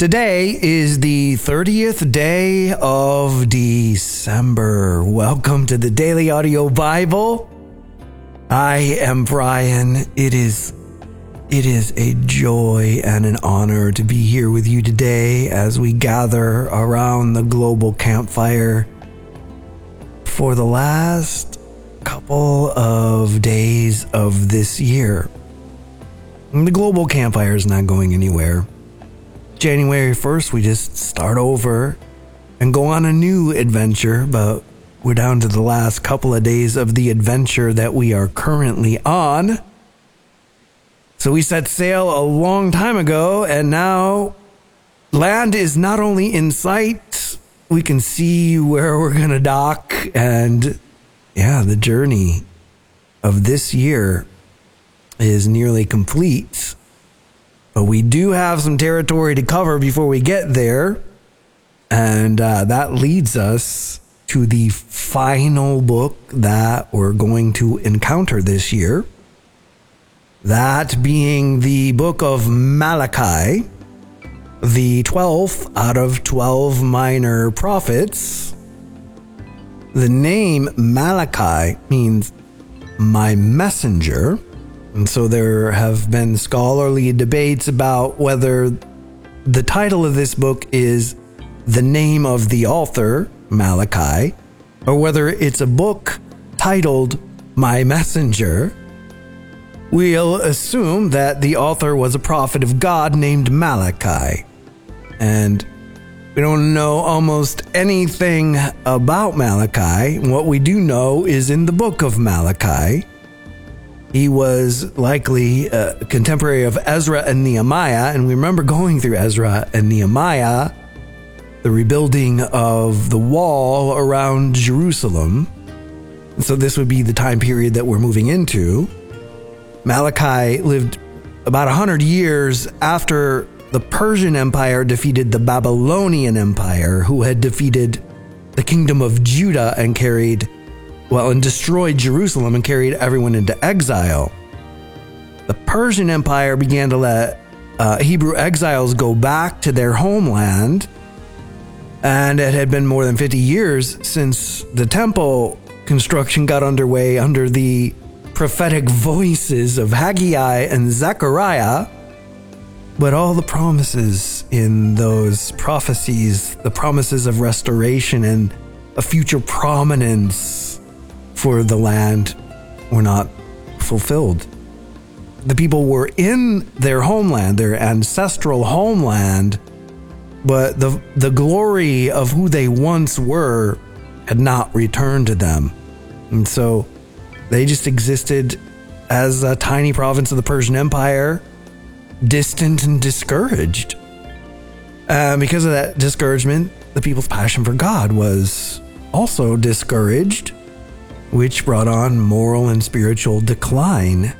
Today is the 30th day of December. Welcome to the Daily Audio Bible. I am Brian. It is it is a joy and an honor to be here with you today as we gather around the global campfire for the last couple of days of this year. The global campfire is not going anywhere. January 1st, we just start over and go on a new adventure, but we're down to the last couple of days of the adventure that we are currently on. So we set sail a long time ago, and now land is not only in sight, we can see where we're going to dock, and yeah, the journey of this year is nearly complete. But we do have some territory to cover before we get there. And uh, that leads us to the final book that we're going to encounter this year. That being the book of Malachi, the 12th out of 12 minor prophets. The name Malachi means my messenger. And so there have been scholarly debates about whether the title of this book is the name of the author, Malachi, or whether it's a book titled My Messenger. We'll assume that the author was a prophet of God named Malachi. And we don't know almost anything about Malachi. What we do know is in the book of Malachi. He was likely a contemporary of Ezra and Nehemiah, and we remember going through Ezra and Nehemiah, the rebuilding of the wall around Jerusalem. So this would be the time period that we're moving into. Malachi lived about 100 years after the Persian Empire defeated the Babylonian Empire, who had defeated the kingdom of Judah and carried well, and destroyed Jerusalem and carried everyone into exile. The Persian Empire began to let uh, Hebrew exiles go back to their homeland, and it had been more than 50 years since the temple construction got underway under the prophetic voices of Haggai and Zechariah. But all the promises in those prophecies, the promises of restoration and a future prominence for the land were not fulfilled. The people were in their homeland, their ancestral homeland, but the, the glory of who they once were had not returned to them. And so they just existed as a tiny province of the Persian Empire, distant and discouraged. Uh, because of that discouragement, the people's passion for God was also discouraged which brought on moral and spiritual decline.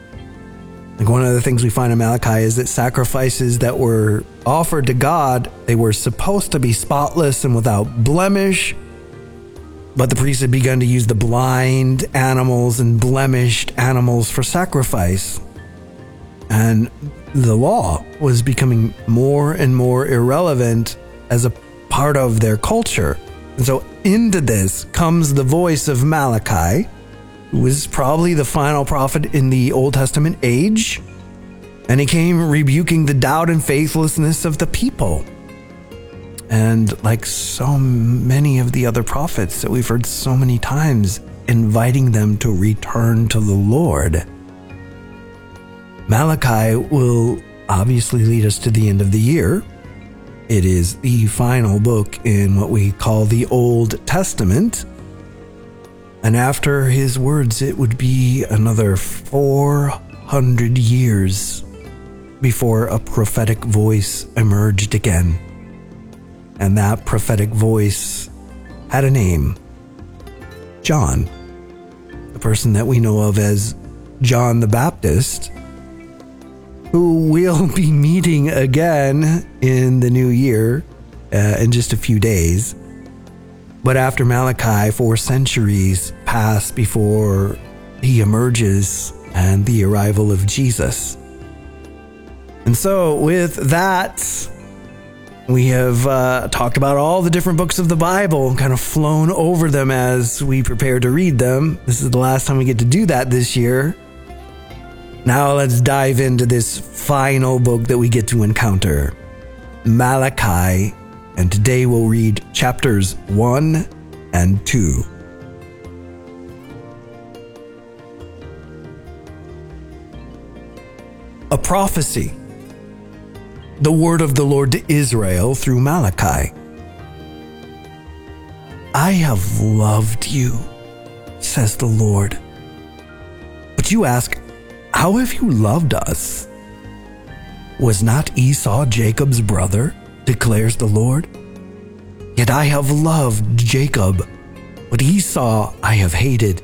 Like one of the things we find in Malachi is that sacrifices that were offered to God, they were supposed to be spotless and without blemish. But the priests had begun to use the blind animals and blemished animals for sacrifice. And the law was becoming more and more irrelevant as a part of their culture. And so into this comes the voice of Malachi, who was probably the final prophet in the Old Testament age. And he came rebuking the doubt and faithlessness of the people. And like so many of the other prophets that we've heard so many times, inviting them to return to the Lord. Malachi will obviously lead us to the end of the year, it is the final book in what we call the Old Testament. And after his words, it would be another 400 years before a prophetic voice emerged again. And that prophetic voice had a name John, the person that we know of as John the Baptist who we'll be meeting again in the new year uh, in just a few days. But after Malachi, four centuries pass before he emerges and the arrival of Jesus. And so, with that, We have uh, talked about all the different books of the Bible, kind of flown over them as we prepare to read them. This is the last time we get to do that this year. Now let's dive into this final book that we get to encounter Malachi. And today we'll read chapters 1 and 2. A prophecy the word of the Lord to Israel through Malachi. I have loved you, says the Lord. But you ask, How have you loved us? Was not Esau Jacob's brother, declares the Lord? Yet I have loved Jacob, but Esau I have hated.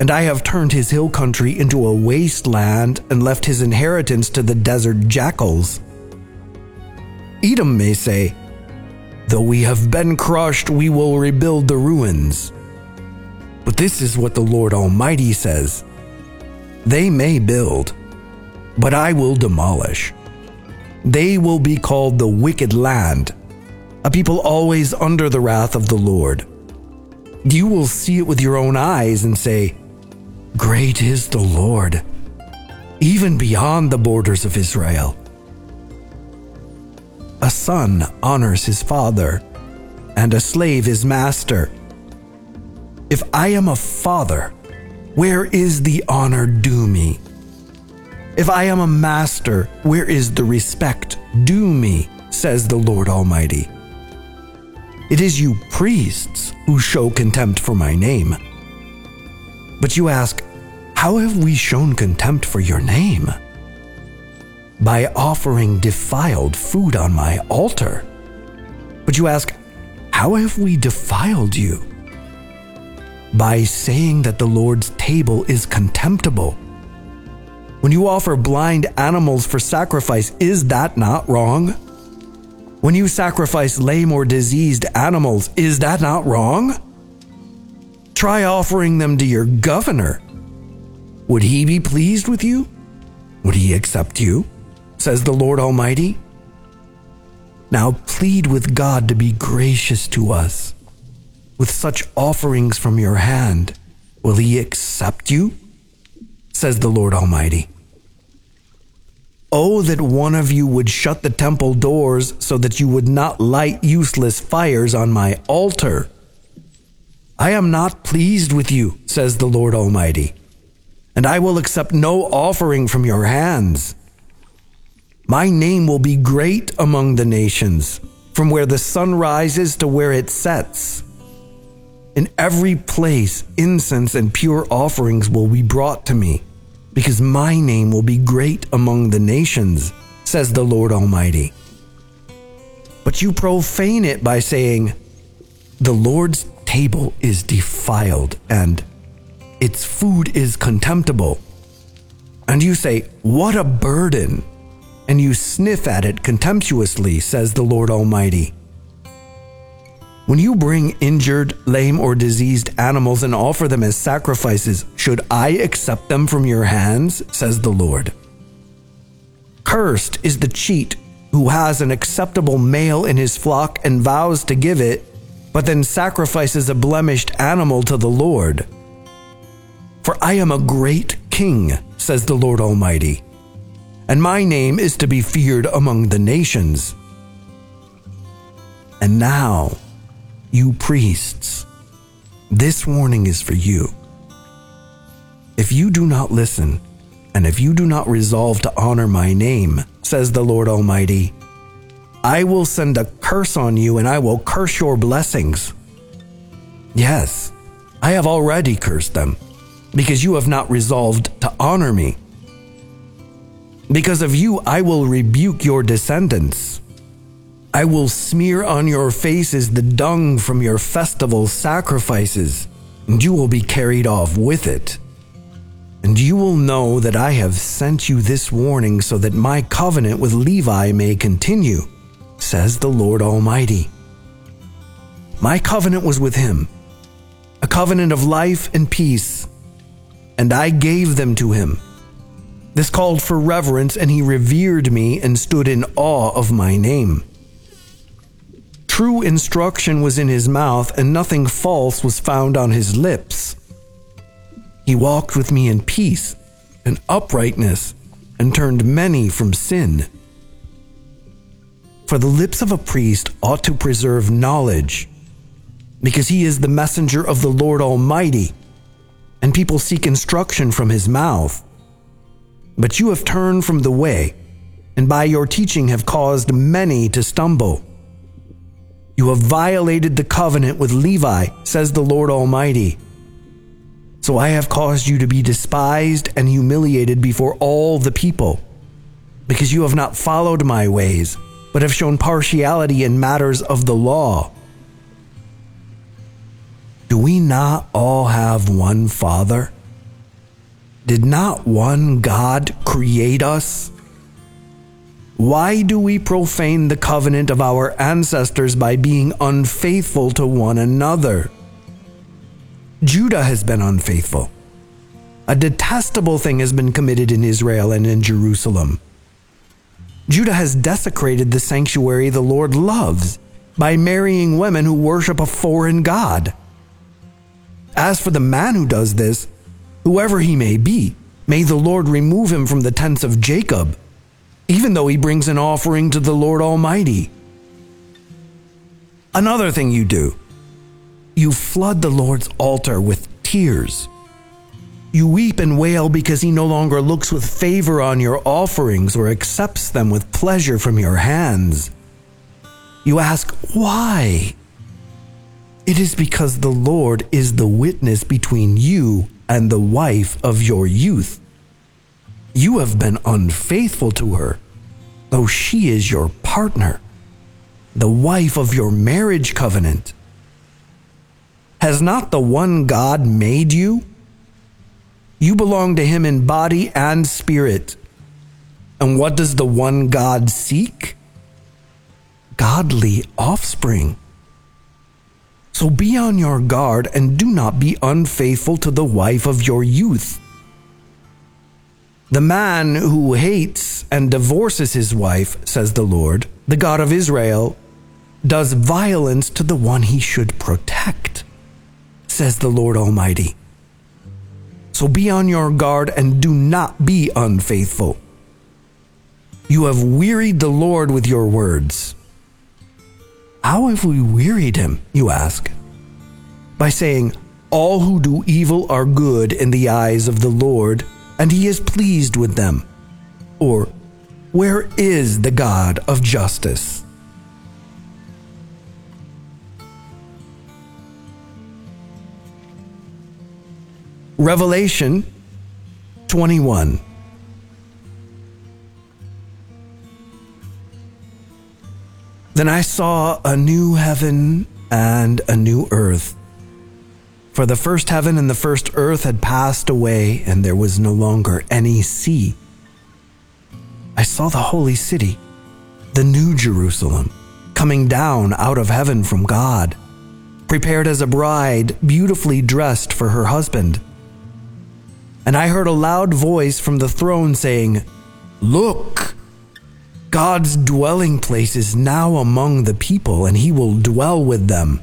And I have turned his hill country into a wasteland and left his inheritance to the desert jackals. Edom may say, Though we have been crushed, we will rebuild the ruins. But this is what the Lord Almighty says They may build, but I will demolish. They will be called the wicked land, a people always under the wrath of the Lord. You will see it with your own eyes and say, Great is the Lord, even beyond the borders of Israel. A son honors his father, and a slave his master. If I am a father, where is the honor due me? If I am a master, where is the respect due me? says the Lord Almighty. It is you priests who show contempt for my name. But you ask, How have we shown contempt for your name? by offering defiled food on my altar. But you ask, How have we defiled you? By saying that the Lord's table is contemptible. When you offer blind animals for sacrifice, is that not wrong? When you sacrifice lame or diseased animals, is that not wrong? Try offering them to your governor. Would he be pleased with you? Would he accept you? says the Lord Almighty. Now plead with God to be gracious to us. With such offerings from your hand, will he accept you? says the Lord Almighty. Oh, that one of you would shut the temple doors so that you would not light useless fires on my altar. I am not pleased with you, says the Lord Almighty, and I will accept no offering from your hands. My name will be great among the nations, from where the sun rises to where it sets. In every place, incense and pure offerings will be brought to me, because my name will be great among the nations, says the Lord Almighty. But you profane it by saying, The Lord's table is defiled, and its food is contemptible. And you say, What a burden! and you sniff at it contemptuously, says the Lord Almighty. When you bring injured, lame, or diseased animals and offer them as sacrifices, should I accept them from your hands? says the Lord. Cursed is the cheat who has an acceptable male in his flock and vows to give it, but then sacrifices a blemished animal to the Lord. For I am a great king, says the Lord Almighty and my name is to be feared among the nations. And now, you priests, this warning is for you. If you do not listen, and if you do not resolve to honor my name, says the Lord Almighty, I will send a curse on you and I will curse your blessings. Yes, I have already cursed them, because you have not resolved to honor me. Because of you, I will rebuke your descendants. I will smear on your faces the dung from your festival sacrifices, and you will be carried off with it. And you will know that I have sent you this warning so that my covenant with Levi may continue, says the Lord Almighty. My covenant was with him, a covenant of life and peace, and I gave them to him this called for reverence, and he revered me and stood in awe of my name. True instruction was in his mouth, and nothing false was found on his lips. He walked with me in peace and uprightness, and turned many from sin. For the lips of a priest ought to preserve knowledge, because he is the messenger of the Lord Almighty, and people seek instruction from his mouth. But you have turned from the way, and by your teaching have caused many to stumble. You have violated the covenant with Levi, says the Lord Almighty. So I have caused you to be despised and humiliated before all the people, because you have not followed my ways, but have shown partiality in matters of the law. Do we not all have one Father? Did not one God create us? Why do we profane the covenant of our ancestors by being unfaithful to one another? Judah has been unfaithful. A detestable thing has been committed in Israel and in Jerusalem. Judah has desecrated the sanctuary the Lord loves by marrying women who worship a foreign God. As for the man who does this, whoever he may be, may the Lord remove him from the tents of Jacob even though he brings an offering to the Lord Almighty. Another thing you do you flood the Lord's altar with tears. You weep and wail because he no longer looks with favor on your offerings or accepts them with pleasure from your hands. You ask, why? It is because the Lord is the witness between you and the wife of your youth you have been unfaithful to her, though she is your partner, the wife of your marriage covenant. Has not the one God made you? You belong to him in body and spirit. And what does the one God seek? Godly offspring. So be on your guard and do not be unfaithful to the wife of your youth the man who hates and divorces his wife, says the Lord, the God of Israel, does violence to the one he should protect, says the Lord Almighty. So be on your guard and do not be unfaithful. You have wearied the Lord with your words. How have we wearied him, you ask? By saying, All who do evil are good in the eyes of the Lord and he is pleased with them? Or, where is the God of justice? Revelation 21. Then I saw a new heaven and a new earth for the first heaven and the first earth had passed away, and there was no longer any sea. I saw the holy city, the new Jerusalem, coming down out of heaven from God, prepared as a bride, beautifully dressed for her husband. And I heard a loud voice from the throne saying, Look! God's dwelling place is now among the people, and he will dwell with them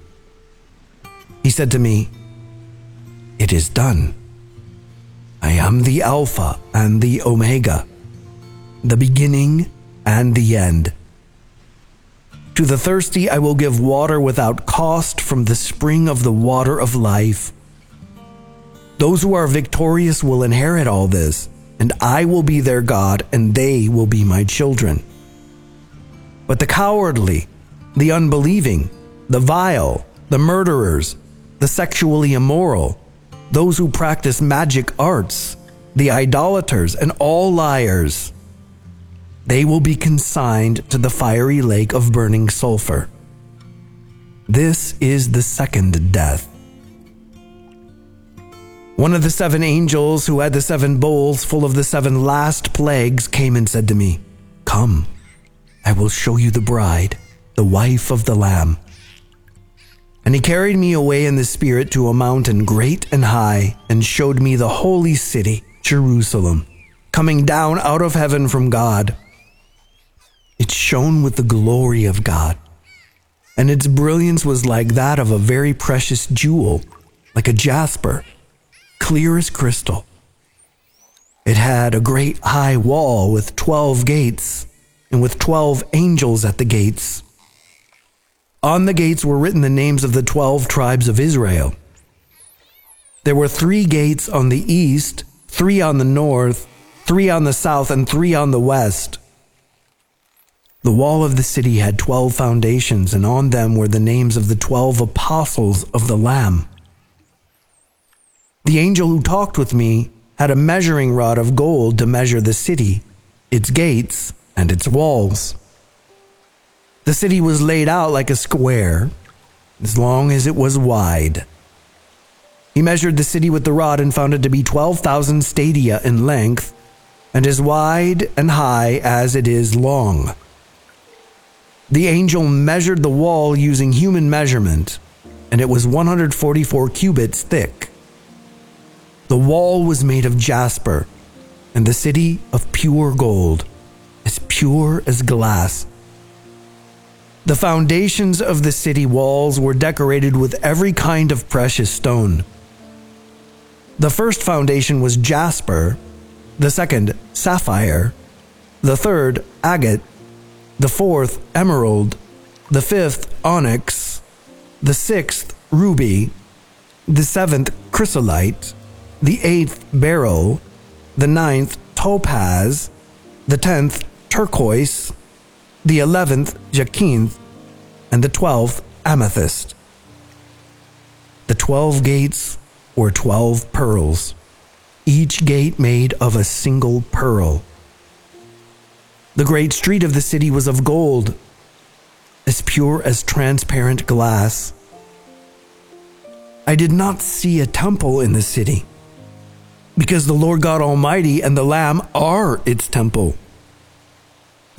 He said to me, It is done. I am the Alpha and the Omega, the beginning and the end. To the thirsty, I will give water without cost from the spring of the water of life. Those who are victorious will inherit all this, and I will be their God, and they will be my children. But the cowardly, the unbelieving, the vile, the murderers, the sexually immoral, those who practice magic arts, the idolaters, and all liars. they will be consigned to the fiery lake of burning sulfur. This is the second death. One of the seven angels who had the seven bowls full of the seven last plagues came and said to me, Come, I will show you the bride, the wife of the Lamb. And he carried me away in the Spirit to a mountain great and high, and showed me the holy city, Jerusalem, coming down out of heaven from God. It shone with the glory of God, and its brilliance was like that of a very precious jewel, like a jasper clear as crystal. It had a great high wall with 12 gates and with 12 angels at the gates. On the gates were written the names of the 12 tribes of Israel. There were three gates on the east, three on the north, three on the south, and three on the west. The wall of the city had 12 foundations, and on them were the names of the 12 apostles of the Lamb. The angel who talked with me had a measuring rod of gold to measure the city, its gates, and its walls. The city was laid out like a square, as long as it was wide. He measured the city with the rod and found it to be 12,000 stadia in length, and as wide and high as it is long. The angel measured the wall using human measurement, and it was 144 cubits thick. The wall was made of jasper, and the city of pure gold, as pure as glass. The foundations of the city walls were decorated with every kind of precious stone. The first foundation was jasper, the second, sapphire, the third, agate, the fourth, emerald, the fifth, onyx, the sixth, ruby, the seventh, chrysolite the eighth beryl, the ninth topaz, the tenth turquoise, the eleventh jacinth, and the twelfth amethyst. The twelve gates were twelve pearls, each gate made of a single pearl. The great street of the city was of gold, as pure as transparent glass. I did not see a temple in the city because the Lord God Almighty and the Lamb are its temple.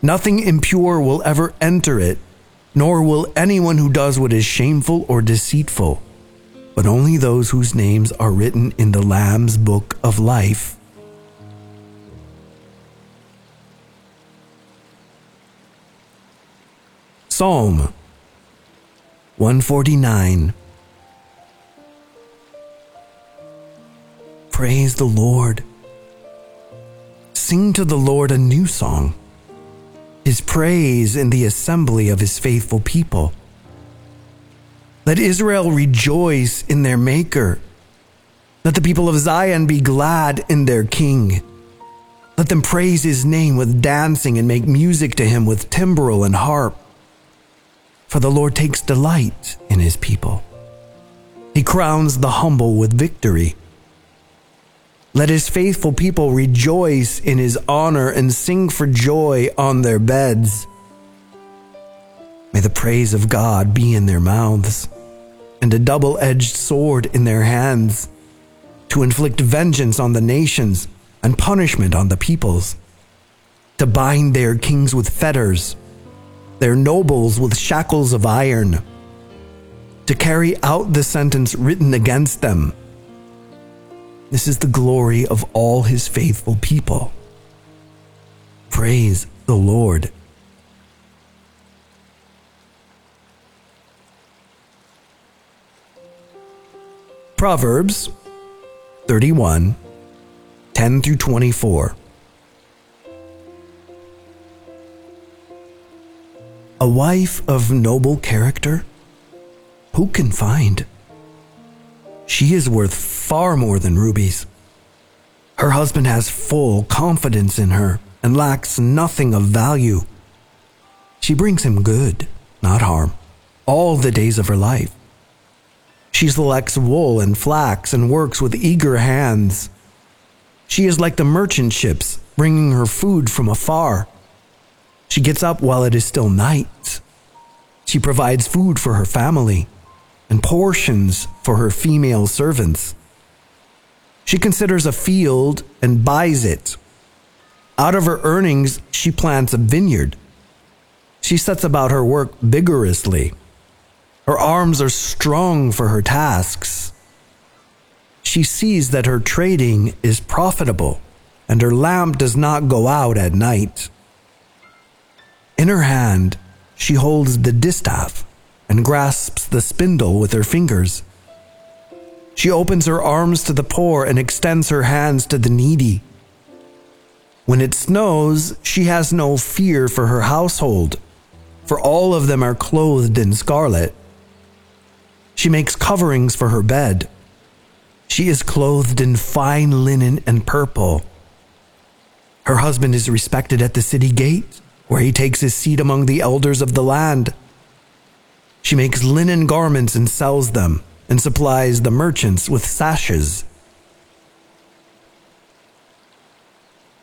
Nothing impure will ever enter it, nor will anyone who does what is shameful or deceitful, but only those whose names are written in the Lamb's book of life. Psalm 149 Praise the Lord. Sing to the Lord a new song, his praise in the assembly of his faithful people. Let Israel rejoice in their Maker. Let the people of Zion be glad in their King. Let them praise his name with dancing and make music to him with timbrel and harp. For the Lord takes delight in his people. He crowns the humble with victory. Let his faithful people rejoice in his honor and sing for joy on their beds. May the praise of God be in their mouths and a double edged sword in their hands to inflict vengeance on the nations and punishment on the peoples, to bind their kings with fetters, their nobles with shackles of iron, to carry out the sentence written against them this is the glory of all his faithful people. Praise the Lord. Proverbs 31 10 through 24. A wife of noble character? Who can find? She is worth far more than rubies. Her husband has full confidence in her and lacks nothing of value. She brings him good, not harm, all the days of her life. She selects wool and flax and works with eager hands. She is like the merchant ships bringing her food from afar. She gets up while it is still night. She provides food for her family and portions for her female servants. She considers a field and buys it. Out of her earnings, she plants a vineyard. She sets about her work vigorously. Her arms are strong for her tasks. She sees that her trading is profitable and her lamp does not go out at night. In her hand, she holds the distaff and grasps the spindle with her fingers. She opens her arms to the poor and extends her hands to the needy. When it snows, she has no fear for her household, for all of them are clothed in scarlet. She makes coverings for her bed. She is clothed in fine linen and purple. Her husband is respected at the city gate, where he takes his seat among the elders of the land. She makes linen garments and sells them and supplies the merchants with sashes.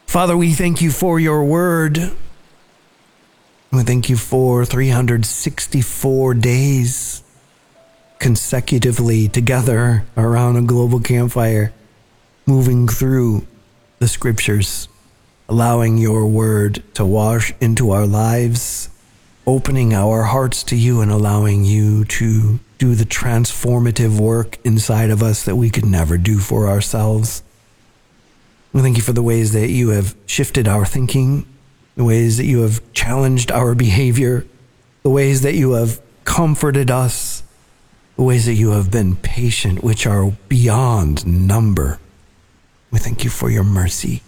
Father, we thank you for your word. We thank you for 364 days consecutively together around a global campfire, moving through the scriptures, allowing your word to wash into our lives, opening our hearts to you and allowing you to do the transformative work inside of us that we could never do for ourselves. We thank you for the ways that you have shifted our thinking, the ways that you have challenged our behavior, the ways that you have comforted us, the ways that you have been patient, which are beyond number. We thank you for your mercy.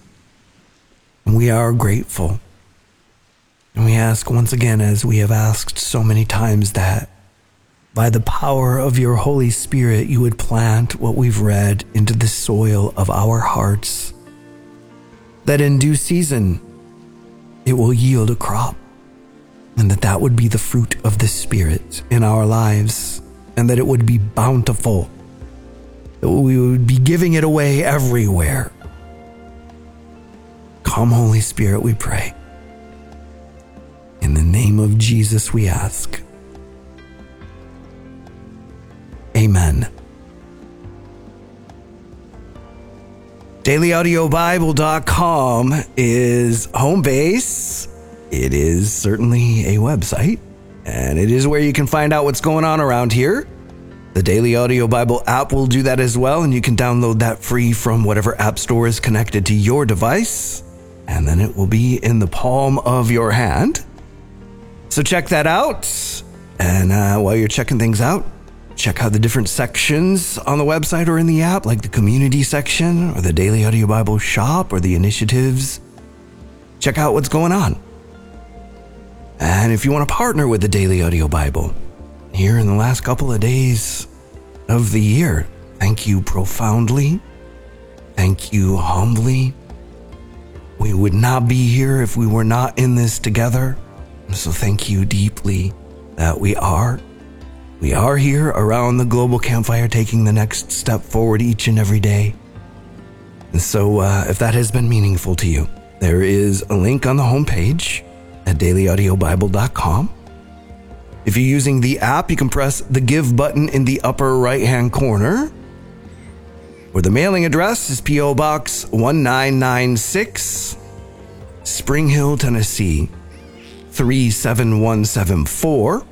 And we are grateful. And we ask once again, as we have asked so many times, that by the power of your Holy Spirit, you would plant what we've read into the soil of our hearts, that in due season it will yield a crop, and that that would be the fruit of the Spirit in our lives, and that it would be bountiful, that we would be giving it away everywhere. Come, Holy Spirit, we pray. In the name of Jesus, we ask. Amen. DailyAudioBible.com is home base. It is certainly a website, and it is where you can find out what's going on around here. The Daily Audio Bible app will do that as well, and you can download that free from whatever app store is connected to your device, and then it will be in the palm of your hand. So check that out. And uh, while you're checking things out, check out the different sections on the website or in the app, like the community section or the Daily Audio Bible shop or the initiatives. Check out what's going on. And if you want to partner with the Daily Audio Bible, here in the last couple of days of the year, thank you profoundly. Thank you humbly. We would not be here if we were not in this together. So thank you deeply that we are. We are here around the global campfire taking the next step forward each and every day. And so, uh, if that has been meaningful to you, there is a link on the homepage at dailyaudiobible.com. If you're using the app, you can press the give button in the upper right hand corner. Where the mailing address is P.O. Box 1996, Spring Hill, Tennessee 37174.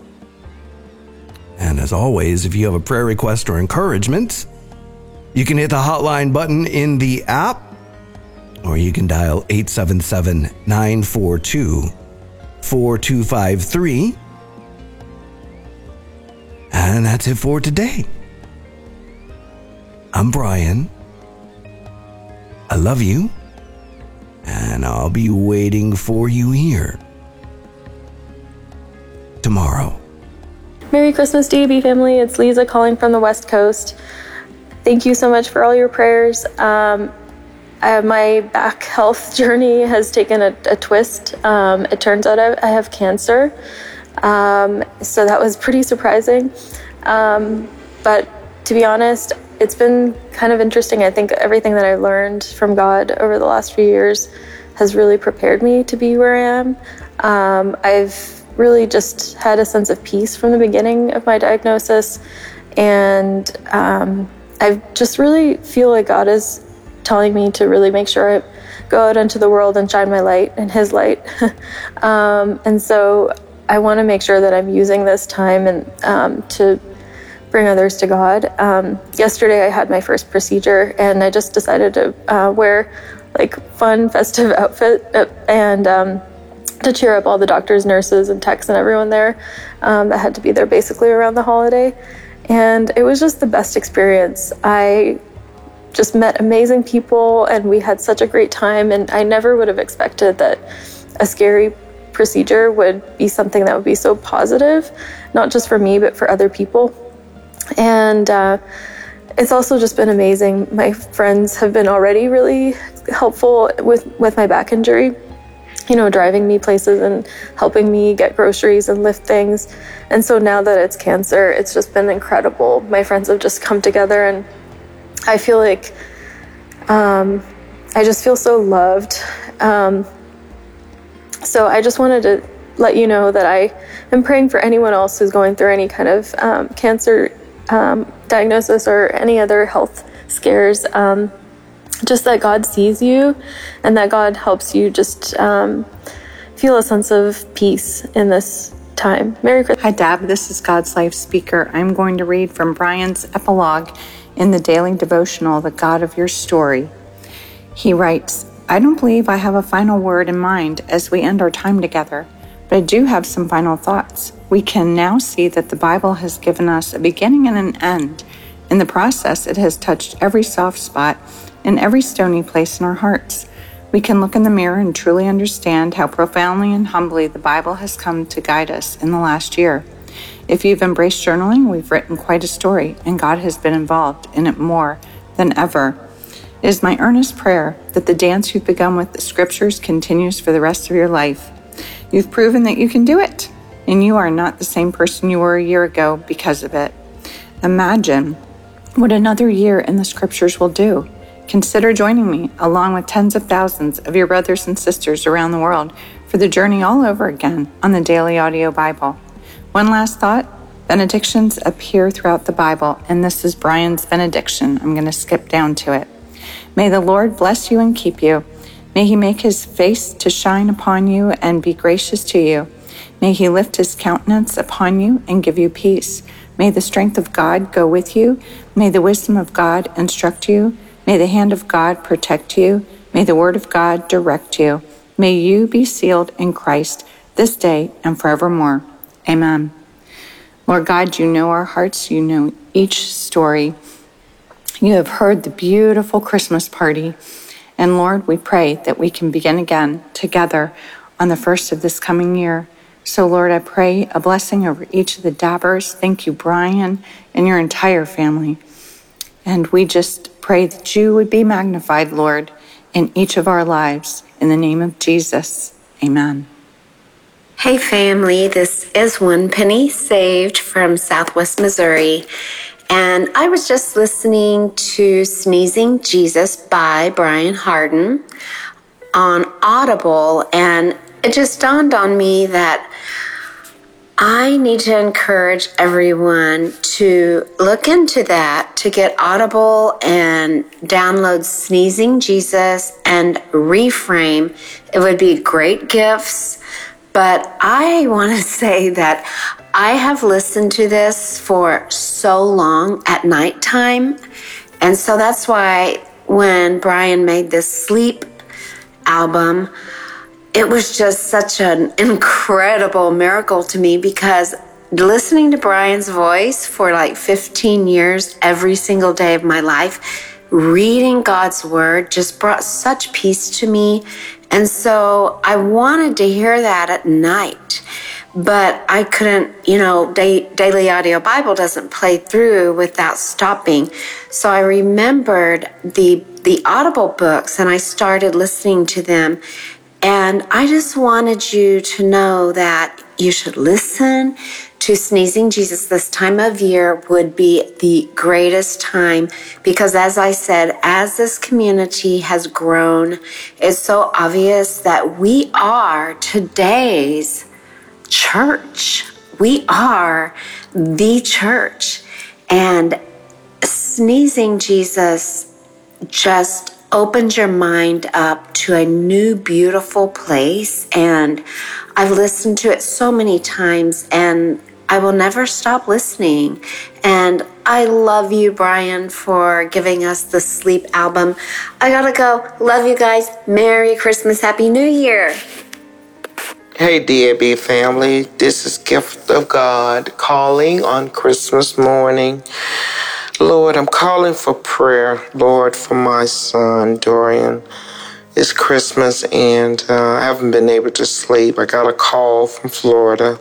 And as always, if you have a prayer request or encouragement, you can hit the hotline button in the app, or you can dial 877 942 4253. And that's it for today. I'm Brian. I love you, and I'll be waiting for you here tomorrow. Merry Christmas, DAB family. It's Lisa calling from the West Coast. Thank you so much for all your prayers. Um, my back health journey has taken a, a twist. Um, it turns out I, I have cancer. Um, so that was pretty surprising. Um, but to be honest, it's been kind of interesting. I think everything that I learned from God over the last few years has really prepared me to be where I am. Um, I've really just had a sense of peace from the beginning of my diagnosis. And um, I just really feel like God is telling me to really make sure I go out into the world and shine my light and His light. um, and so I want to make sure that I'm using this time and um, to bring others to God. Um, yesterday, I had my first procedure, and I just decided to uh, wear like fun, festive outfit uh, and um, to cheer up all the doctors, nurses, and techs and everyone there um, that had to be there basically around the holiday. And it was just the best experience. I just met amazing people, and we had such a great time. And I never would have expected that a scary procedure would be something that would be so positive, not just for me, but for other people. And uh, it's also just been amazing. My friends have been already really helpful with, with my back injury, you know, driving me places and helping me get groceries and lift things. And so now that it's cancer, it's just been incredible. My friends have just come together, and I feel like um, I just feel so loved. Um, so I just wanted to let you know that I am praying for anyone else who's going through any kind of um, cancer um, diagnosis or any other health scares. Um, just that God sees you and that God helps you just um, feel a sense of peace in this time. Merry Christmas. Hi, Dab. This is God's Life Speaker. I'm going to read from Brian's epilogue in the daily devotional, The God of Your Story. He writes, I don't believe I have a final word in mind as we end our time together, but I do have some final thoughts we can now see that the Bible has given us a beginning and an end. In the process, it has touched every soft spot and every stony place in our hearts. We can look in the mirror and truly understand how profoundly and humbly the Bible has come to guide us in the last year. If you've embraced journaling, we've written quite a story, and God has been involved in it more than ever. It is my earnest prayer that the dance you've begun with the scriptures continues for the rest of your life. You've proven that you can do it and you are not the same person you were a year ago because of it. Imagine what another year in the scriptures will do. Consider joining me, along with tens of thousands of your brothers and sisters around the world, for the journey all over again on the Daily Audio Bible. One last thought benedictions appear throughout the Bible, and this is Brian's benediction. I'm going to skip down to it. May the Lord bless you and keep you. May he make his face to shine upon you and be gracious to you. May he lift his countenance upon you and give you peace. May the strength of God go with you. May the wisdom of God instruct you. May the hand of God protect you. May the word of God direct you. May you be sealed in Christ this day and forevermore. Amen. Lord God, you know our hearts. You know each story. You have heard the beautiful Christmas party. And Lord, we pray that we can begin again together on the first of this coming year. So, Lord, I pray a blessing over each of the dabbers. Thank you, Brian, and your entire family. And we just pray that you would be magnified, Lord, in each of our lives. In the name of Jesus, amen. Hey, family, this is One Penny Saved from Southwest Missouri. And I was just listening to Sneezing Jesus by Brian Hardin on Audible, and it just dawned on me that I need to encourage everyone to look into that, to get Audible and download Sneezing Jesus and Reframe. It would be great gifts. But I want to say that I have listened to this for so long at nighttime. And so that's why when Brian made this sleep album, it was just such an incredible miracle to me because listening to Brian's voice for like 15 years every single day of my life, reading God's word just brought such peace to me. And so I wanted to hear that at night. but I couldn't, you know, da- daily audio Bible doesn't play through without stopping. So I remembered the the Audible books and I started listening to them. And I just wanted you to know that you should listen to Sneezing Jesus this time of year would be the greatest time because, as I said, as this community has grown, it's so obvious that we are today's church. We are the church. And Sneezing Jesus just opens your mind up to a new, beautiful place. And I've listened to it so many times and I will never stop listening. And I love you, Brian, for giving us the sleep album. I gotta go. Love you guys. Merry Christmas. Happy New Year. Hey, DAB family. This is Gift of God calling on Christmas morning. Lord, I'm calling for prayer, Lord, for my son, Dorian. It's Christmas and uh, I haven't been able to sleep. I got a call from Florida.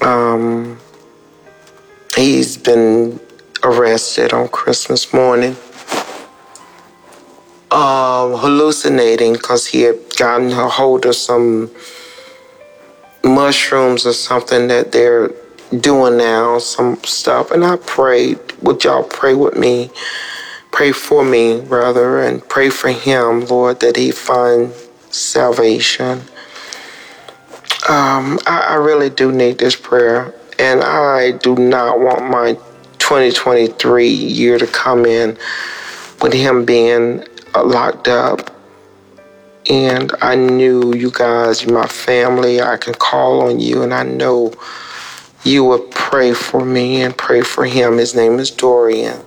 Um, he's been arrested on Christmas morning, um, hallucinating because he had gotten a hold of some mushrooms or something that they're doing now, some stuff. And I prayed, would y'all pray with me? Pray for me, rather, and pray for him, Lord, that he find salvation. Um, I, I really do need this prayer, and I do not want my 2023 year to come in with him being locked up. And I knew you guys, my family, I can call on you, and I know you would pray for me and pray for him. His name is Dorian.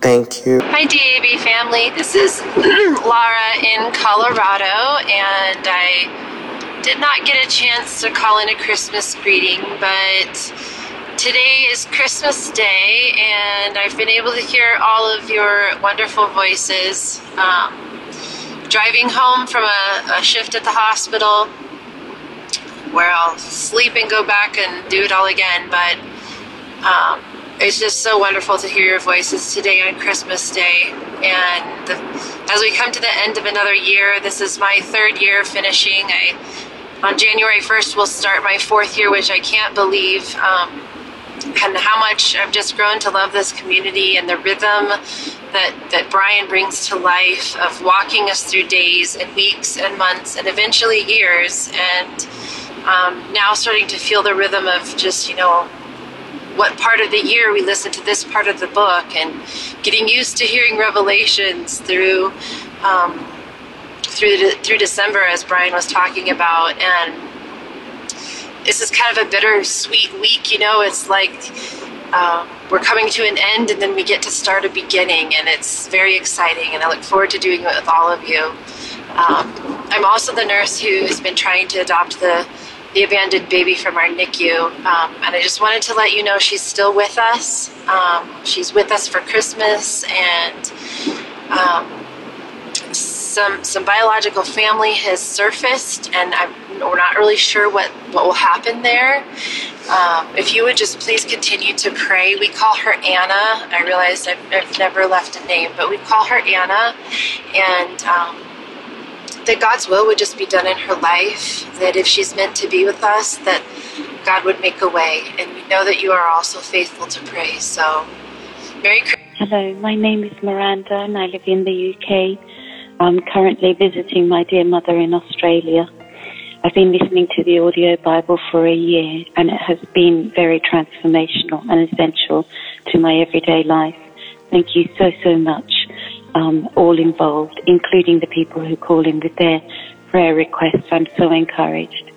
Thank you. Hi, DAB family. This is Laura in Colorado, and I did not get a chance to call in a Christmas greeting, but today is Christmas Day, and I've been able to hear all of your wonderful voices. Um, driving home from a, a shift at the hospital, where I'll sleep and go back and do it all again. But um, it's just so wonderful to hear your voices today on Christmas Day. And the, as we come to the end of another year, this is my third year finishing. I, on January 1st, will start my fourth year, which I can't believe. Um, and how much I've just grown to love this community and the rhythm that, that Brian brings to life of walking us through days and weeks and months and eventually years. And um, now starting to feel the rhythm of just, you know, what part of the year we listen to this part of the book and getting used to hearing revelations through um, through through December as Brian was talking about. And this is kind of a bittersweet week you know it's like um, we're coming to an end and then we get to start a beginning and it's very exciting and I look forward to doing it with all of you. Um, I'm also the nurse who has been trying to adopt the the abandoned baby from our NICU. Um, and I just wanted to let you know she's still with us. Um, she's with us for Christmas, and um, some some biological family has surfaced, and I'm, we're not really sure what what will happen there. Um, if you would just please continue to pray. We call her Anna. I realized I've, I've never left a name, but we call her Anna, and um, that God's will would just be done in her life, that if she's meant to be with us, that God would make a way. And we know that you are also faithful to pray. So, Merry Christmas. Hello, my name is Miranda and I live in the UK. I'm currently visiting my dear mother in Australia. I've been listening to the audio Bible for a year and it has been very transformational and essential to my everyday life. Thank you so, so much um, all involved, including the people who call in with their prayer requests. I'm so encouraged.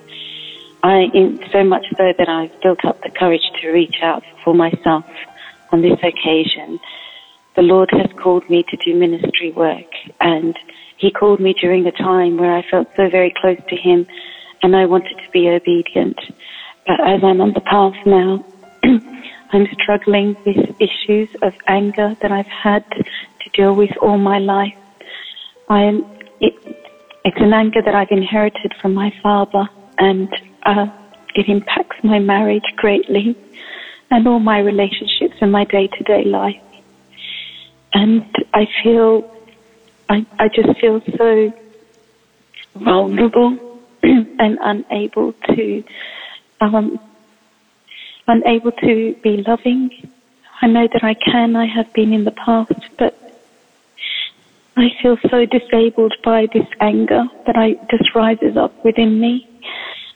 I, in, so much so that I've built up the courage to reach out for myself on this occasion. The Lord has called me to do ministry work and He called me during a time where I felt so very close to Him and I wanted to be obedient. But as I'm on the path now, I'm struggling with issues of anger that I've had deal with all my life. I am, it, it's an anger that I've inherited from my father, and uh, it impacts my marriage greatly and all my relationships and my day to day life. And I feel, I, I just feel so vulnerable and unable to, um, unable to be loving. I know that I can, I have been in the past, but I feel so disabled by this anger that I just rises up within me.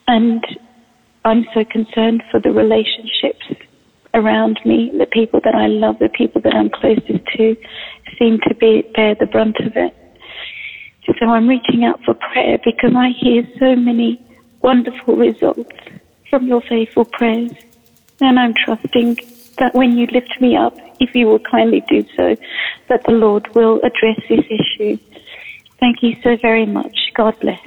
And I'm so concerned for the relationships around me, the people that I love, the people that I'm closest to seem to be bear the brunt of it. So I'm reaching out for prayer because I hear so many wonderful results from your faithful prayers. And I'm trusting that when you lift me up, if you will kindly do so, that the Lord will address this issue. Thank you so very much. God bless.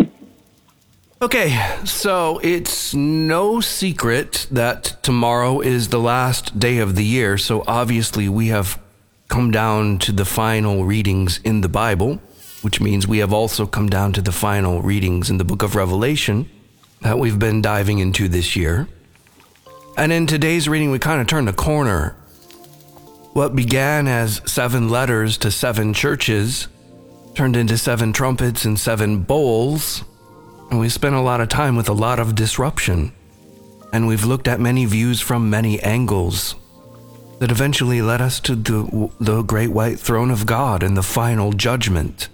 Okay, so it's no secret that tomorrow is the last day of the year, so obviously we have come down to the final readings in the Bible, which means we have also come down to the final readings in the book of Revelation that we've been diving into this year. And in today's reading, we kind of turn the corner. What began as seven letters to seven churches turned into seven trumpets and seven bowls and we spent a lot of time with a lot of disruption. And we've looked at many views from many angles that eventually led us to the, the great white throne of God and the final judgment.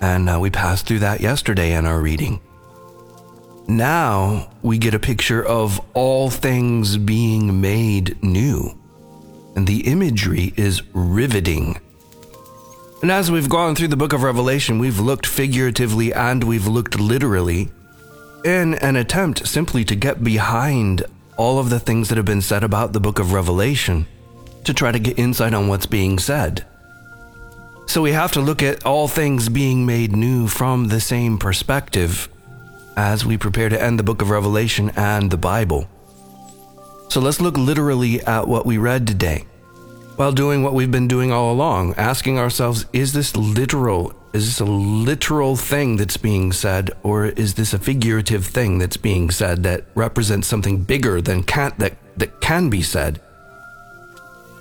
And uh, we passed through that yesterday in our reading. Now we get a picture of all things being made new. And the imagery is riveting. And as we've gone through the book of Revelation, we've looked figuratively and we've looked literally in an attempt simply to get behind all of the things that have been said about the book of Revelation to try to get insight on what's being said. So we have to look at all things being made new from the same perspective as we prepare to end the book of Revelation and the Bible. So let's look literally at what we read today while doing what we've been doing all along, asking ourselves, is this literal? Is this a literal thing that's being said, or is this a figurative thing that's being said that represents something bigger than can that, that can be said?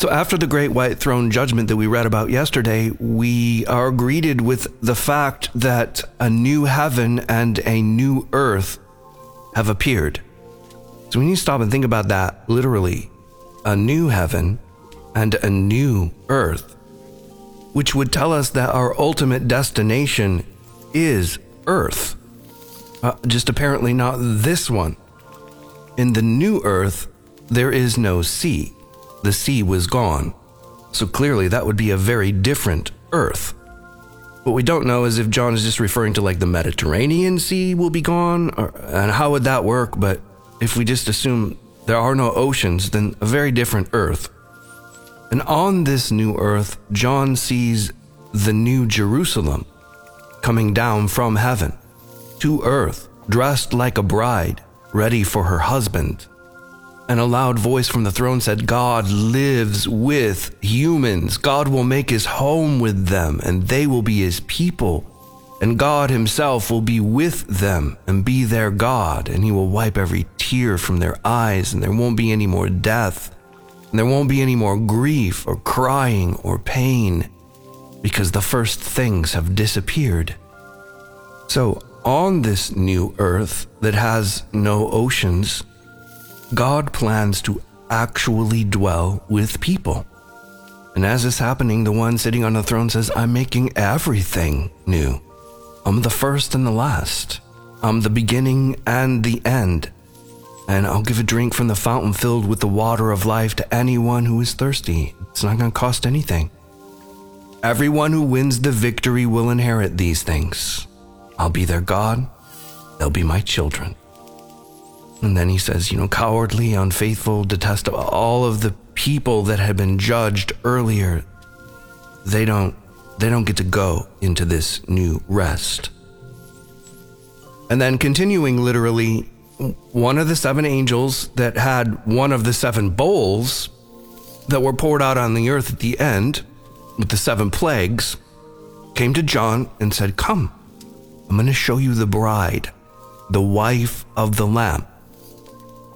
So after the great white throne judgment that we read about yesterday, we are greeted with the fact that a new heaven and a new earth have appeared. So we need to stop and think about that literally. A new heaven and a new earth, which would tell us that our ultimate destination is earth. Uh, just apparently not this one. In the new earth, there is no sea. The sea was gone. So clearly, that would be a very different earth. What we don't know is if John is just referring to like the Mediterranean Sea will be gone, or, and how would that work? But if we just assume there are no oceans, then a very different earth. And on this new earth, John sees the new Jerusalem coming down from heaven to earth, dressed like a bride, ready for her husband. And a loud voice from the throne said, God lives with humans. God will make his home with them, and they will be his people. And God himself will be with them and be their God, and he will wipe every tear from their eyes, and there won't be any more death and there won't be any more grief or crying or pain because the first things have disappeared. So, on this new earth that has no oceans, God plans to actually dwell with people. And as is happening, the one sitting on the throne says, I'm making everything new. I'm the first and the last. I'm the beginning and the end and I'll give a drink from the fountain filled with the water of life to anyone who is thirsty. It's not going to cost anything. Everyone who wins the victory will inherit these things. I'll be their God, they'll be my children. And then he says, you know, cowardly, unfaithful, detestable, all of the people that had been judged earlier, they don't they don't get to go into this new rest. And then continuing literally, one of the seven angels that had one of the seven bowls that were poured out on the earth at the end with the seven plagues came to John and said, Come, I'm going to show you the bride, the wife of the Lamb.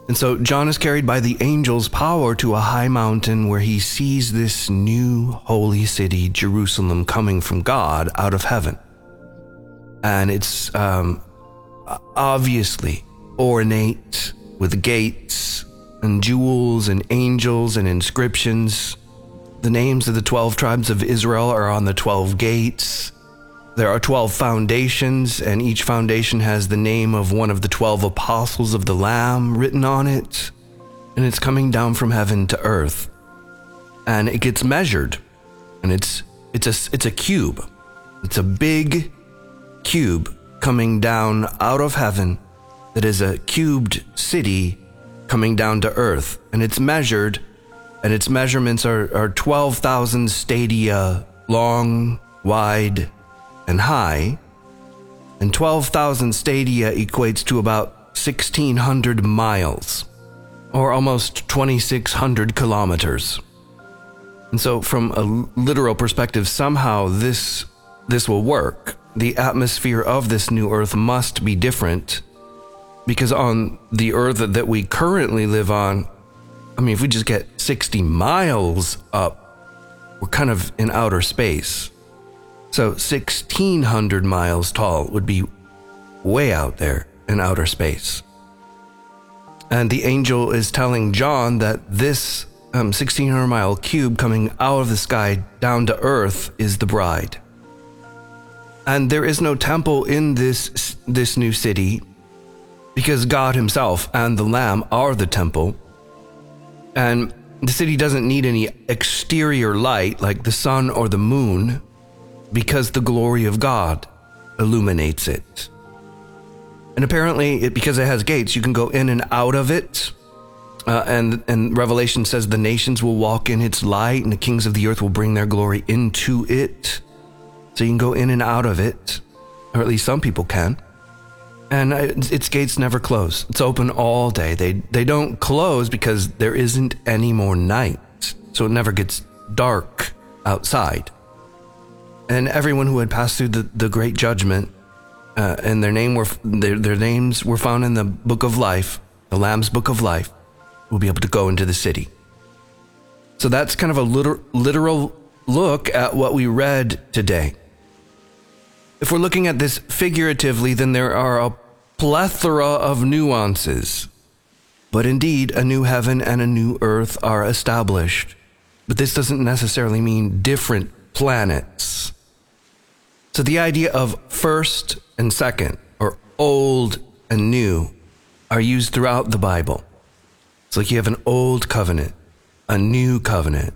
And so John is carried by the angel's power to a high mountain where he sees this new holy city, Jerusalem, coming from God out of heaven. And it's um, obviously ornate with gates and jewels and angels and inscriptions. The names of the 12 tribes of Israel are on the 12 gates. There are 12 foundations, and each foundation has the name of one of the 12 apostles of the Lamb written on it. And it's coming down from heaven to earth. And it gets measured. And it's it's a it's a cube. It's a big cube coming down out of heaven that is a cubed city coming down to earth. And it's measured, and its measurements are, are 12,000 stadia long, wide, and high, and 12,000 stadia equates to about 1,600 miles, or almost 2,600 kilometers. And so, from a literal perspective, somehow this, this will work. The atmosphere of this new Earth must be different because on the Earth that we currently live on, I mean, if we just get 60 miles up, we're kind of in outer space. So 1,600 miles tall would be way out there in outer space. And the angel is telling John that this um, 1,600 mile cube coming out of the sky down to earth is the bride. And there is no temple in this, this new city because God Himself and the Lamb are the temple. And the city doesn't need any exterior light like the sun or the moon because the glory of God illuminates it. And apparently, it, because it has gates, you can go in and out of it. Uh, and and Revelation says the nations will walk in its light, and the kings of the earth will bring their glory into it. So you can go in and out of it, or at least some people can. And uh, its gates never close. It's open all day. They they don't close because there isn't any more night, so it never gets dark outside and everyone who had passed through the, the great judgment uh, and their name were their, their names were found in the book of life the lamb's book of life will be able to go into the city. So that's kind of a literal, literal look at what we read today. If we're looking at this figuratively then there are a plethora of nuances. But indeed a new heaven and a new earth are established. But this doesn't necessarily mean different planets so the idea of first and second, or old and new, are used throughout the Bible. It's like you have an old covenant, a new covenant,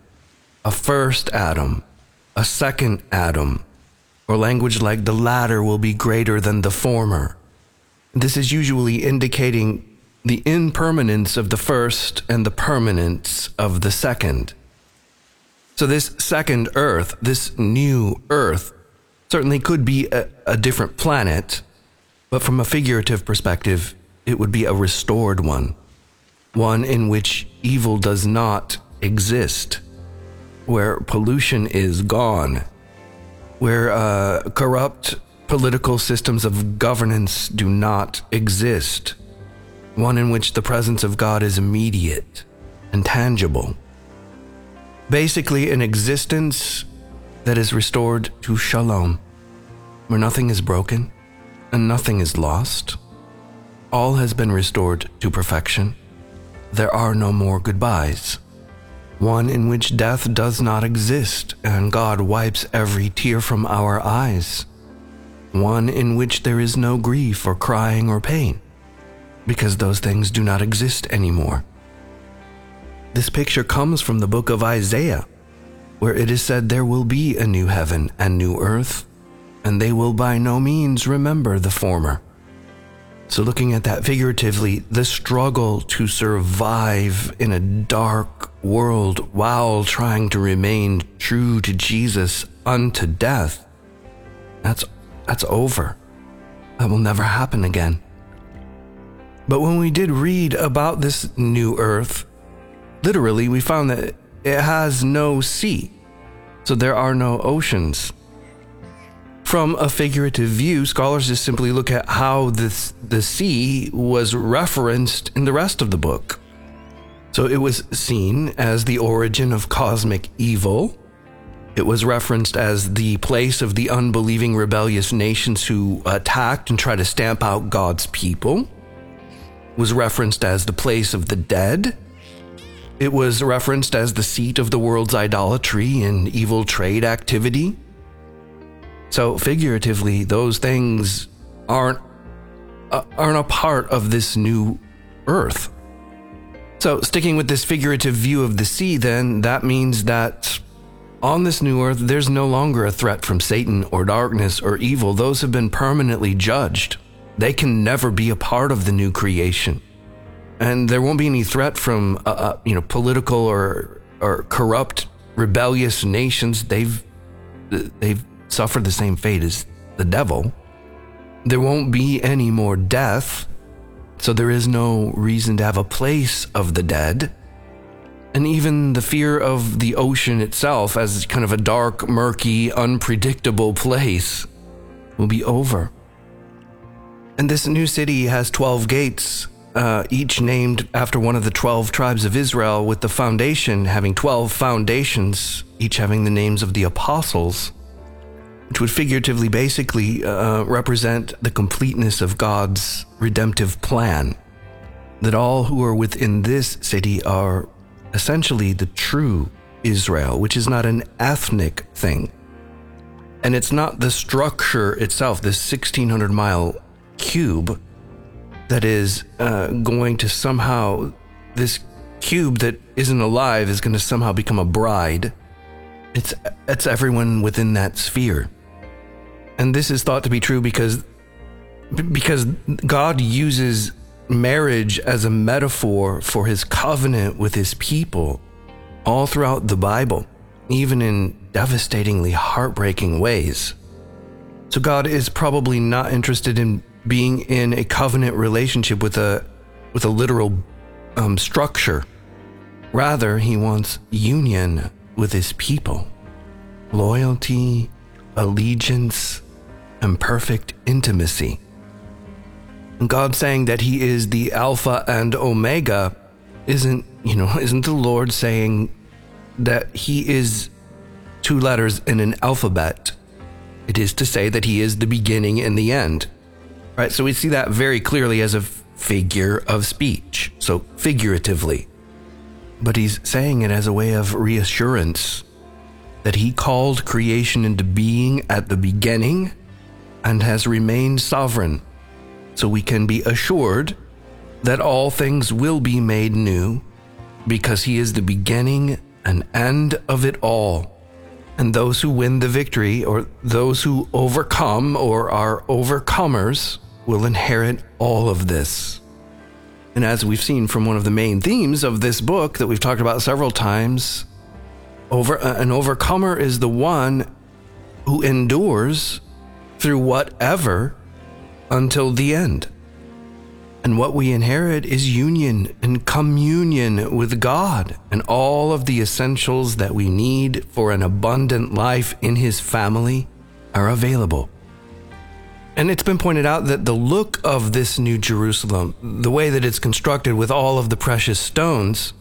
a first Adam, a second Adam, or language like the latter will be greater than the former. This is usually indicating the impermanence of the first and the permanence of the second. So, this second earth, this new earth, certainly could be a, a different planet, but from a figurative perspective, it would be a restored one, one in which evil does not exist, where pollution is gone, where uh, corrupt political systems of governance do not exist, one in which the presence of God is immediate and tangible. Basically, an existence that is restored to shalom, where nothing is broken and nothing is lost. All has been restored to perfection. There are no more goodbyes. One in which death does not exist and God wipes every tear from our eyes. One in which there is no grief or crying or pain, because those things do not exist anymore. This picture comes from the book of Isaiah, where it is said there will be a new heaven and new earth, and they will by no means remember the former. So, looking at that figuratively, the struggle to survive in a dark world while trying to remain true to Jesus unto death, that's, that's over. That will never happen again. But when we did read about this new earth, literally, we found that it has no sea, so there are no oceans. from a figurative view, scholars just simply look at how this, the sea was referenced in the rest of the book. So it was seen as the origin of cosmic evil. It was referenced as the place of the unbelieving, rebellious nations who attacked and tried to stamp out God's people. It was referenced as the place of the dead. It was referenced as the seat of the world's idolatry and evil trade activity. So, figuratively, those things aren't uh, aren't a part of this new earth. So, sticking with this figurative view of the sea, then that means that on this new earth, there's no longer a threat from Satan or darkness or evil. Those have been permanently judged. They can never be a part of the new creation, and there won't be any threat from uh, uh, you know political or or corrupt, rebellious nations. They've they've suffered the same fate as the devil. There won't be any more death, so there is no reason to have a place of the dead. And even the fear of the ocean itself as kind of a dark, murky, unpredictable place will be over. And this new city has 12 gates, uh, each named after one of the 12 tribes of Israel, with the foundation having 12 foundations, each having the names of the apostles which would figuratively basically uh, represent the completeness of God's redemptive plan. That all who are within this city are essentially the true Israel, which is not an ethnic thing. And it's not the structure itself, this 1600 mile cube, that is uh, going to somehow, this cube that isn't alive is going to somehow become a bride. It's, it's everyone within that sphere. And this is thought to be true because because God uses marriage as a metaphor for his covenant with his people all throughout the Bible, even in devastatingly heartbreaking ways. So God is probably not interested in being in a covenant relationship with a with a literal um, structure. Rather, he wants union with his people, loyalty, allegiance, and perfect intimacy. God saying that He is the Alpha and Omega isn't, you know, isn't the Lord saying that He is two letters in an alphabet? It is to say that He is the beginning and the end. Right? So we see that very clearly as a figure of speech, so figuratively. But He's saying it as a way of reassurance that He called creation into being at the beginning and has remained sovereign, so we can be assured that all things will be made new, because he is the beginning and end of it all. And those who win the victory, or those who overcome or are overcomers, will inherit all of this. And as we've seen from one of the main themes of this book that we've talked about several times, over, uh, an overcomer is the one who endures through whatever until the end. And what we inherit is union and communion with God and all of the essentials that we need for an abundant life in His family are available. And it's been pointed out that the look of this New Jerusalem, the way that it's constructed with all of the precious stones,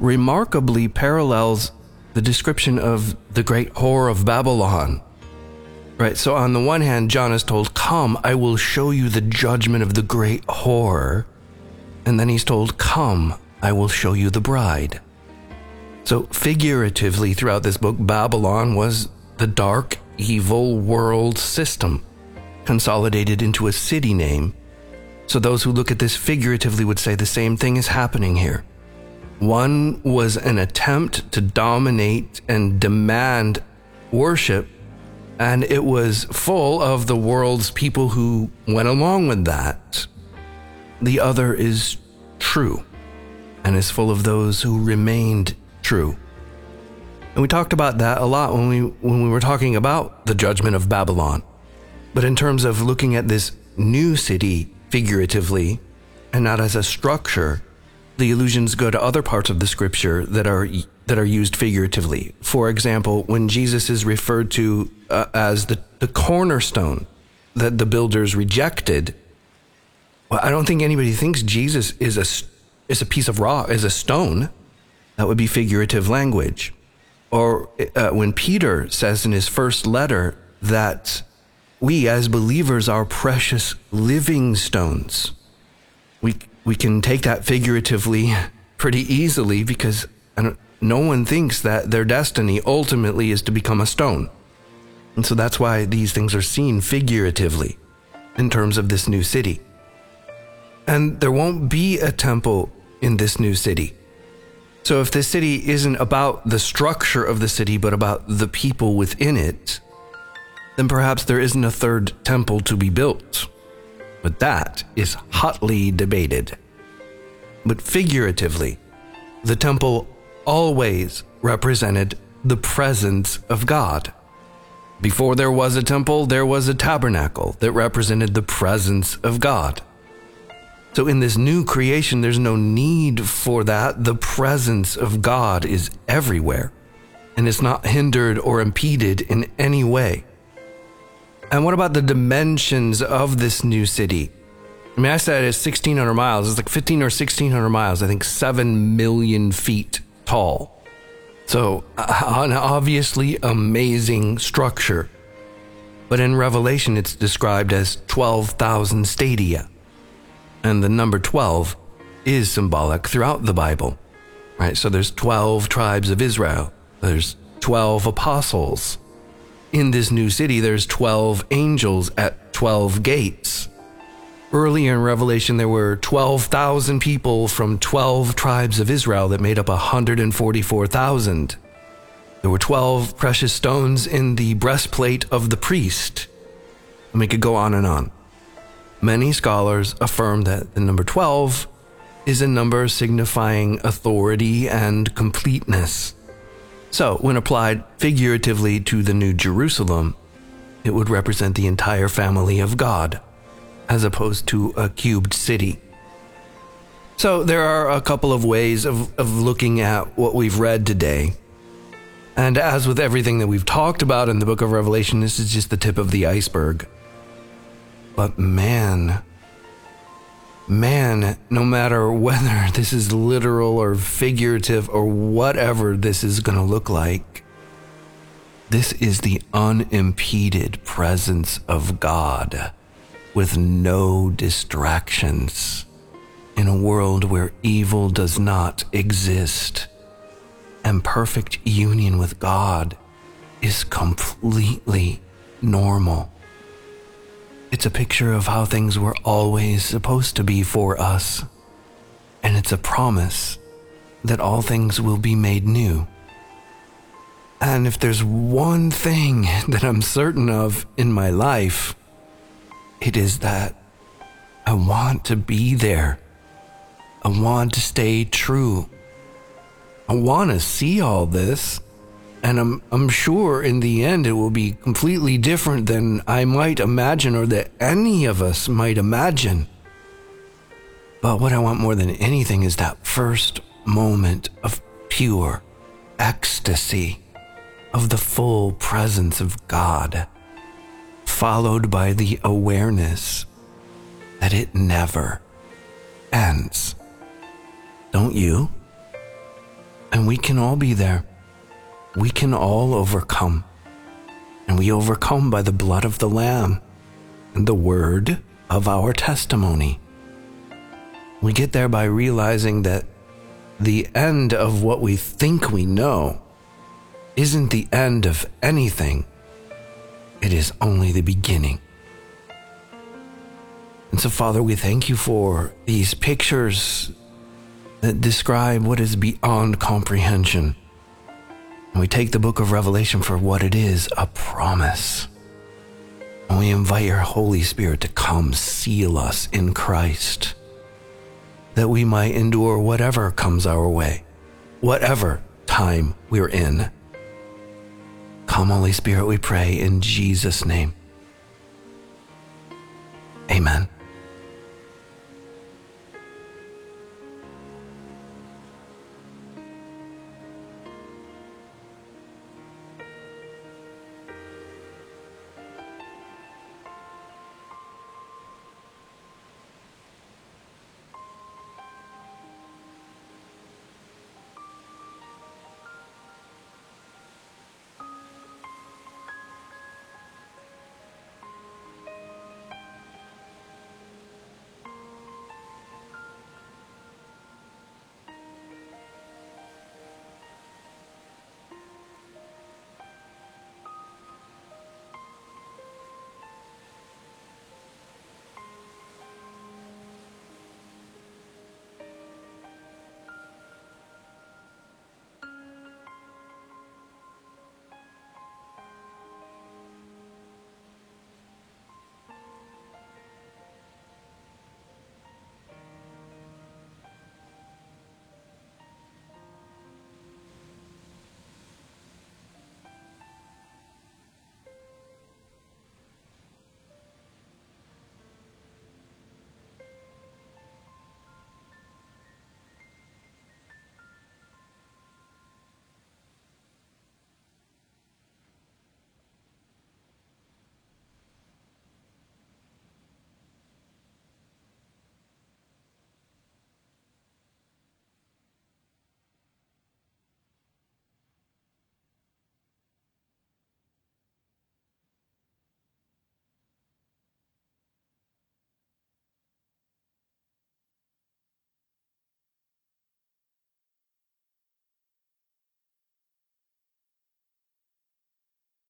remarkably parallels the description of the great whore of Babylon Right. So on the one hand, John is told, Come, I will show you the judgment of the great whore. And then he's told, Come, I will show you the bride. So figuratively, throughout this book, Babylon was the dark, evil world system, consolidated into a city name. So those who look at this figuratively would say the same thing is happening here. One was an attempt to dominate and demand worship and it was full of the world's people who went along with that. The other is true and is full of those who remained true. And we talked about that a lot when we when we were talking about the judgment of Babylon. But in terms of looking at this new city figuratively and not as a structure, the allusions go to other parts of the scripture that are that are used figuratively. For example, when Jesus is referred to uh, as the, the cornerstone that the builders rejected, well, I don't think anybody thinks Jesus is a is a piece of rock, is a stone. That would be figurative language. Or uh, when Peter says in his first letter that we as believers are precious living stones. We we can take that figuratively pretty easily because no one thinks that their destiny ultimately is to become a stone. And so that's why these things are seen figuratively in terms of this new city. And there won't be a temple in this new city. So if this city isn't about the structure of the city, but about the people within it, then perhaps there isn't a third temple to be built. But that is hotly debated. But figuratively, the temple always represented the presence of God. Before there was a temple, there was a tabernacle that represented the presence of God. So in this new creation, there's no need for that. The presence of God is everywhere, and it's not hindered or impeded in any way. And what about the dimensions of this new city? I mean, I said it's 1,600 miles. It's like 15 or 1,600 miles. I think 7 million feet tall. So, uh, an obviously amazing structure. But in Revelation, it's described as 12,000 stadia. And the number 12 is symbolic throughout the Bible. Right? So there's 12 tribes of Israel. There's 12 apostles. In this new city, there's 12 angels at 12 gates. Earlier in Revelation, there were 12,000 people from 12 tribes of Israel that made up 144,000. There were 12 precious stones in the breastplate of the priest. And we could go on and on. Many scholars affirm that the number 12 is a number signifying authority and completeness. So, when applied figuratively to the New Jerusalem, it would represent the entire family of God as opposed to a cubed city. So there are a couple of ways of, of looking at what we've read today. And as with everything that we've talked about in the book of Revelation, this is just the tip of the iceberg. But man, man, no matter whether this is literal or figurative or whatever this is going to look like, this is the unimpeded presence of God with no distractions in a world where evil does not exist and perfect union with God is completely normal. It's a picture of how things were always supposed to be for us, and it's a promise that all things will be made new. And if there's one thing that I'm certain of in my life, it is that I want to be there. I want to stay true. I want to see all this. And I'm, I'm sure in the end it will be completely different than I might imagine or that any of us might imagine. But what I want more than anything is that first moment of pure ecstasy of the full presence of God followed by the awareness that it never ends. Don't you? And we can all be there. We can all overcome. And we overcome by the blood of the Lamb and the word of our testimony. We get there by realizing that the end of what we think we know isn't the end of anything it is only the beginning. And so, Father, we thank you for these pictures that describe what is beyond comprehension. And we take the book of Revelation for what it is a promise. And we invite your Holy Spirit to come seal us in Christ, that we might endure whatever comes our way, whatever time we're in. Come, Holy Spirit, we pray in Jesus' name. Amen.